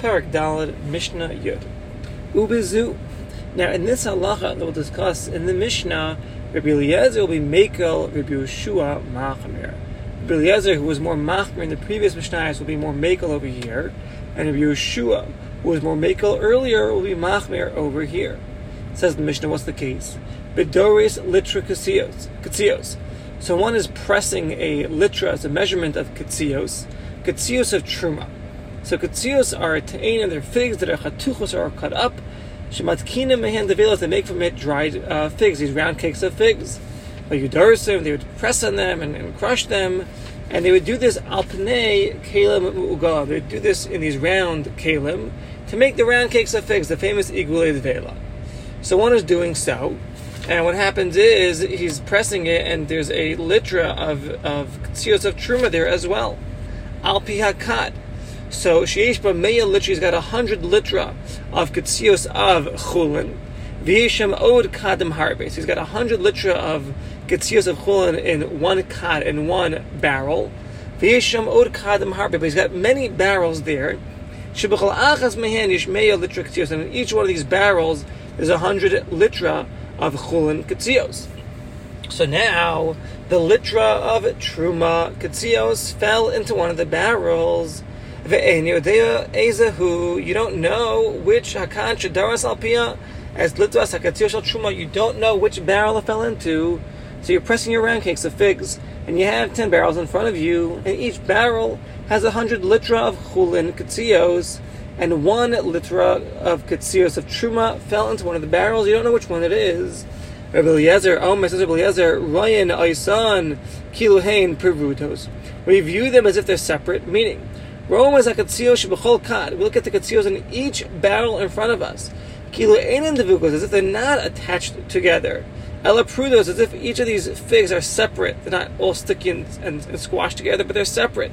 Parak Dalad Mishnah Yud. Ubezu. Now, in this halacha that we'll discuss in the Mishnah, Rabbi Eliezer will be Mekel Rabbi Yeshua Machmir. Rabbi Eliezer, who was more Machmir in the previous Mishnahs, will be more Mekel over here, and Rabbi Yeshua, who was more Mekel earlier, will be Machmir over here. Says the Mishnah, what's the case? Bedoris litra katzios. So one is pressing a litra as a measurement of katzios, katzios of truma. So katzios are a and they're figs that are chatuchos cut up. Shematkina mehan develos, they make from it dried uh, figs, these round cakes of figs. Like yudarsim, they would press on them and, and, crush them. And they would do this alpnei kalim ugal. They would do this in these round kalim to make the round cakes of figs, the famous igule vela. So one is doing so, and what happens is he's pressing it, and there's a litra of of of truma there as well. Al pihakat. So Sheish Meya litra, he's got a hundred litra of Ketzios of Chulin. V'yeshem Od Kadim Harbes. He's got a hundred litra of Ketzios of Chulin in one kad, in one barrel. V'yeshem Od Kadim Harbe. But he's got many barrels there. Shebechol Achas Mehen Yesh Meya litra Ketzios. And in each one of these barrels, there's a hundred litra of Chulin Ketzios. So now, the litra of Truma Ketzios fell into one of the barrels you don't know which Hakan Shadaras Alpia as Litras Hakatioshal Truma, you don't know which barrel it fell into. So you're pressing your round cakes of figs, and you have ten barrels in front of you, and each barrel has a hundred litra of chulin katzios, and one litra of katzios of truma fell into one of the barrels. You don't know which one it is. Rabbi Eliezer, oh my sister Rabbi Eliezer, Ryan, Aisan, Kiluhain, Pervutos. We view them as if they're separate, meaning Is a kad. We look at the katzios in each barrel in front of us. Kilo einin devukos, as if they're not attached together. Ella prudos, as if each of these figs are separate. They're not all sticky and, and, and squashed together, but they're separate.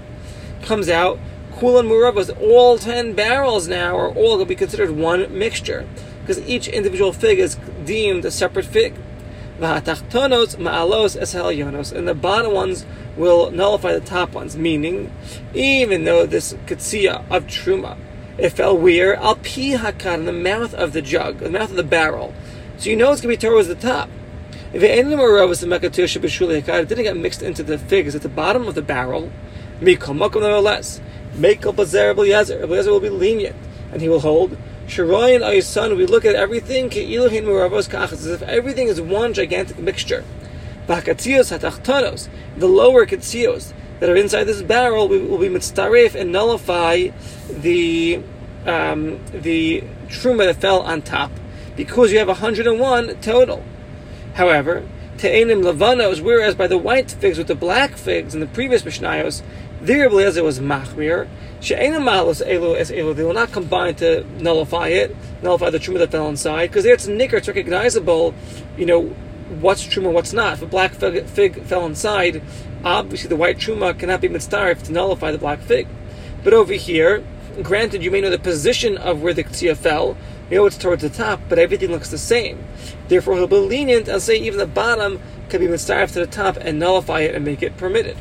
Comes out, kulan muravos, all ten barrels now are all going to be considered one mixture. Because each individual fig is deemed a separate fig. And the bottom ones will nullify the top ones, meaning, even though this katsiya of truma, it fell where? Al pi hakan, in the mouth of the jug, the mouth of the barrel. So you know it's going to be towards the top. If it didn't get mixed into the figs at the bottom of the barrel, nevertheless, Eliezer will be lenient, and he will hold Sharoy and Aysan, we look at everything as if everything is one gigantic mixture. the lower katzios that are inside this barrel will be mitzaref and nullify the um, the truma that fell on top because you have 101 total. However, te'enim lavanos, whereas by the white figs with the black figs in the previous mishnayos, there Eliezer was machmir, She'ena malos elu es elu. They will not combine to nullify it, nullify the truma that fell inside, because there it's nicker, it's recognizable. You know what's truma, what's not. If a black fig, fig fell inside, obviously the white truma cannot be mitzdarif to nullify the black fig. But over here, granted, you may know the position of where the ktzia fell. You know it's towards the top, but everything looks the same. Therefore, he'll be lenient and say even the bottom can be mitzdarif to the top and nullify it and make it permitted.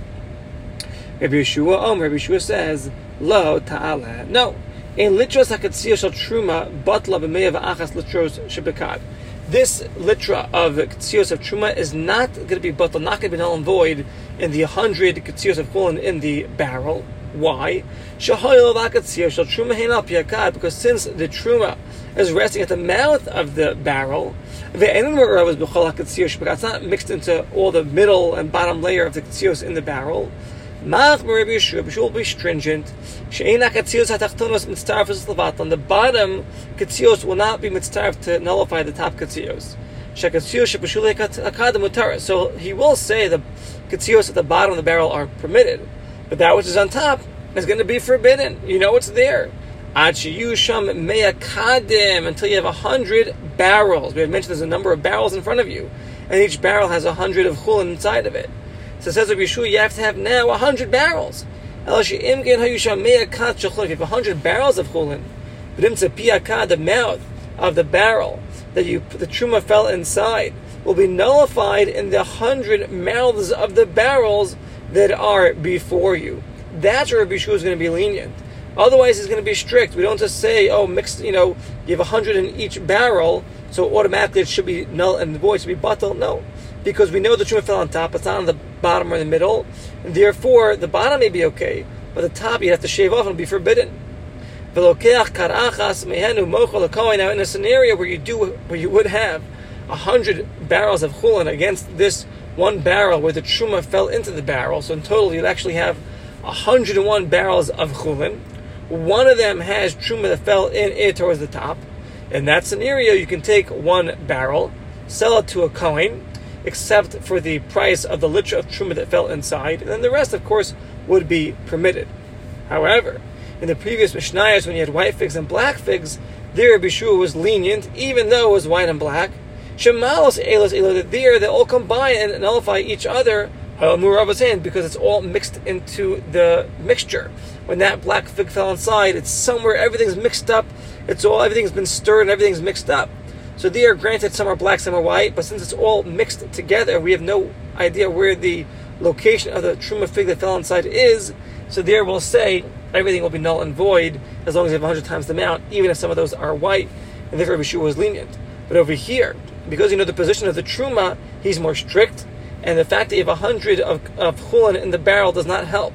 Rabbi Yeshua, um, Rabbi Yeshua says. Lo ta'ala. No. In litros hakatzia shel truma batla b'meya v'achas litros shebekad. This litra of ketzios of truma is not going to be batla, not going to be null and void in the hundred ketzios of chulin in the barrel. Why? Because since the truma is resting at the mouth of the barrel, it's not mixed into all the middle and bottom layer of the ketzios in the barrel. Mach will be stringent. Katzios the bottom, katzios will not be mitzarf to nullify the top katzios. So he will say the katzios at the bottom of the barrel are permitted, but that which is on top is going to be forbidden. You know it's there. Ad sheyusham kadim until you have a hundred barrels. We have mentioned there's a number of barrels in front of you, and each barrel has a hundred of chulin inside of it. So says Rabbi Yeshua, you have to have now a hundred barrels. If you have a hundred barrels of chulin, the mouth of the barrel that you the truma fell inside will be nullified in the hundred mouths of the barrels that are before you. That's where Rabbi is going to be lenient. Otherwise, he's going to be strict. We don't just say, oh, mix, you know, you have 100 in each barrel, so automatically it should be null and void, should be batel. No. Because we know the truma fell on top, it's not on the bottom or the middle, and therefore the bottom may be okay, but the top you have to shave off and be forbidden. Now, in a scenario where you do, where you would have a hundred barrels of chulin against this one barrel where the truma fell into the barrel, so in total you'd actually have 101 barrels of chulin. One of them has truma that fell in it towards the top. In that scenario, you can take one barrel, sell it to a kohen, except for the price of the liter of truma that fell inside, and then the rest, of course, would be permitted. However, in the previous Mishnayos, when you had white figs and black figs, there Bishua was lenient, even though it was white and black. Shemalos elos elo, there they all combine and nullify each other because it's all mixed into the mixture. When that black fig fell inside, it's somewhere everything's mixed up. It's all everything's been stirred and everything's mixed up. So they are granted some are black, some are white, but since it's all mixed together, we have no idea where the location of the truma fig that fell inside is. So there we'll say everything will be null and void as long as you have 100 times the amount, even if some of those are white, and therefore Yeshua was lenient. But over here, because you know the position of the truma, he's more strict and the fact that you have a hundred of, of chulin in the barrel does not help.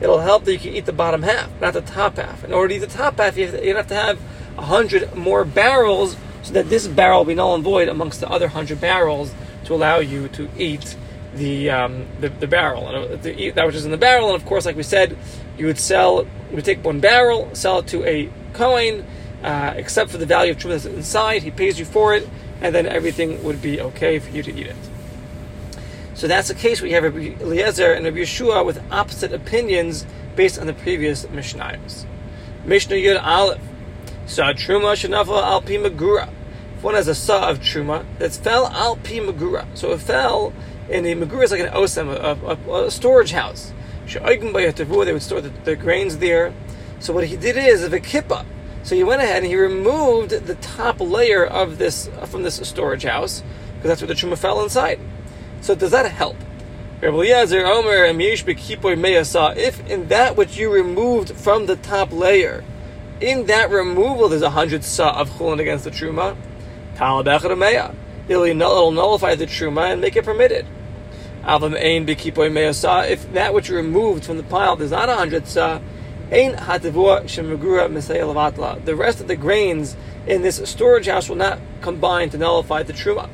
It'll help that you can eat the bottom half, not the top half. In order to eat the top half, you have to, you have, to have a hundred more barrels so that this barrel will be null and void amongst the other hundred barrels to allow you to eat the um, the, the, barrel, to eat that which is in the barrel. And of course, like we said, you would sell, you would take one barrel, sell it to a kohen, uh, except for the value of truma that's inside. He pays you for it, and then everything would be okay for you to eat it. So that's the case where you have Rabbi Eliezer and Rabbi Yeshua with opposite opinions based on the previous Mishnayos. Mishnah Yud Aleph. Sa Truma Shanafla Al Pi Magura. If one has a saw of Truma that's fell Al Pi Magura. So it fell in the Magura is like an osam, a, a, a storage house. They would store the, the, grains there. So what he did is a kippah. So he went ahead and he removed the top layer of this from this storage house because that's where the truma fell inside. So does that help? If in that which you removed from the top layer, in that removal there's a hundred sa of chulin against the truma, it'll nullify the truma and make it permitted. If that which you removed from the pile there's not a hundred sa, the rest of the grains in this storage house will not combine to nullify the truma.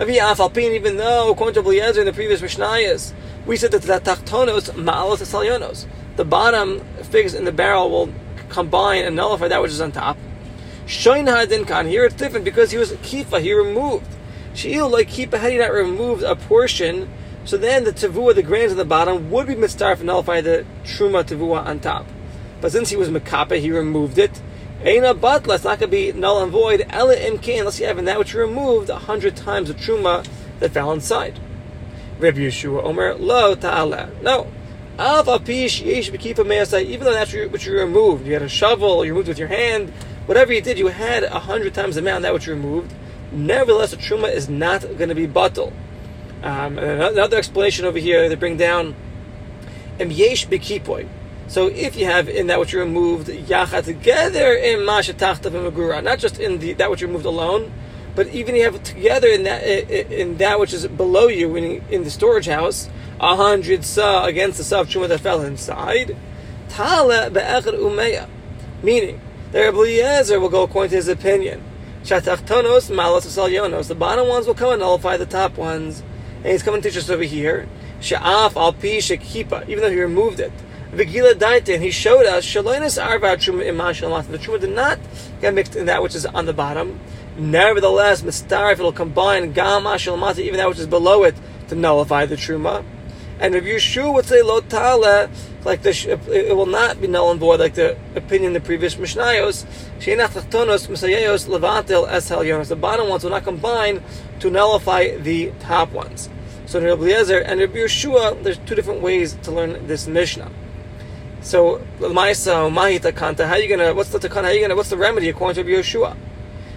Even though, according to Eliezer in the previous Mishnayos, we said that the tachtonos ma'alos salyonos, the bottom figs in the barrel will combine and nullify that which is on top. Shoin hadin kan here it's different because he was kifa, he removed. She'il like kifa had he not removed a portion, so then the tavua, the grains on the bottom, would be mitzvah and nullify the truma tavua on top. But since he was mekapa, he removed it. Aina batla, it's not going to be null and void. Ela imkain, unless you have in that which you removed a hundred times the truma that fell inside. Rabbi Yeshua Omer lo ta'ala. No. Av apish yesh b'kifa me'asai. Even though that's which you removed, you had a shovel, you removed with your hand, whatever you did, you had a hundred times the amount that which you removed. Nevertheless, the truma is not going to be batal. Um, another explanation over here they bring down em yesh b'kipoi. So if you have in that which you removed yachad together in mashatachta magura, not just in the, that which you removed alone, but even you have together in that in that which is below you in, in the storage house, a hundred sa against the sa of that fell inside, tala be'echad umeya, meaning the Eliezer will go according to his opinion. Shatachtonos malos salyonos. The bottom ones will come and nullify the top ones, and he's coming to teach us over here. Sha'af al pi shekipa, even though he removed it. Vigila Daita, and he showed us Shalonis Arva Truma Iman The Truma did not get mixed in that which is on the bottom. Nevertheless, Mistarif it'll combine Gam Ashalamata, even that which is below it, to nullify the Truma. And if Yeshua would say Lotala, like the, it will not be null and void, like the opinion in the previous Mishnayos. Sheinach Tachtonos Misayos Levantil Es The bottom ones will not combine to nullify the top ones. So in Rabbi Eliezer and Rabbi Yeshua, there's two different ways to learn this Mishnah. So Maisa Mahita Kanta, how are you gonna what's the takana, how are you gonna what's the remedy according to Yeshua?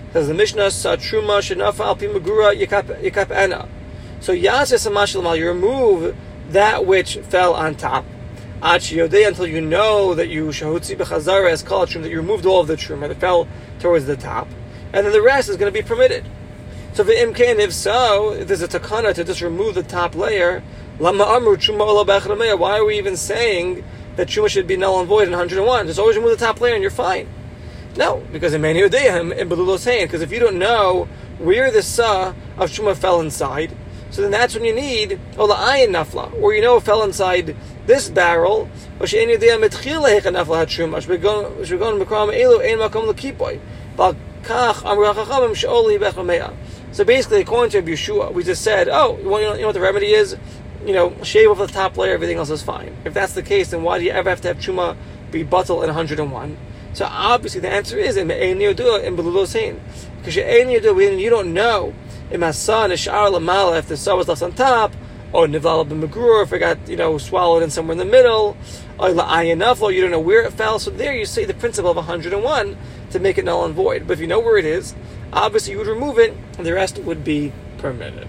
Because the Mishnah Satruma Shinafa Alpi Magura Yakap Ana. So Yasa you remove that which fell on top. Achiyodei until you know that you shahutzi bechazara as kol that you removed all of the truma that fell towards the top, and then the rest is going to be permitted. So the imkain, if so, if there's a takana to just remove the top layer, lama amru truma Why are we even saying that truma should be null and void in 101? Just always remove the top layer and you're fine. No, because in many Udayim in Belulos because if you don't know where the sa of truma fell inside, so then that's when you need ola ayin nafla, or you know it fell inside this barrel. So basically, according to Yeshua, we just said, oh, you you know what the remedy is? You know, shave off the top layer, everything else is fine. If that's the case, then why do you ever have to have truma be batel in 101? So obviously the answer is in Belulos Because you a new dua you don't know in my son is Sha'ar Lamala, if the saw was left on top, or Nivlala b'Magrur, if it got, you know, swallowed in somewhere in the middle, or La'ayanaf, or you don't know where it fell. So there you see the principle of 101 to make it null and void. But if you know where it is, obviously you would remove it, and the rest would be permitted.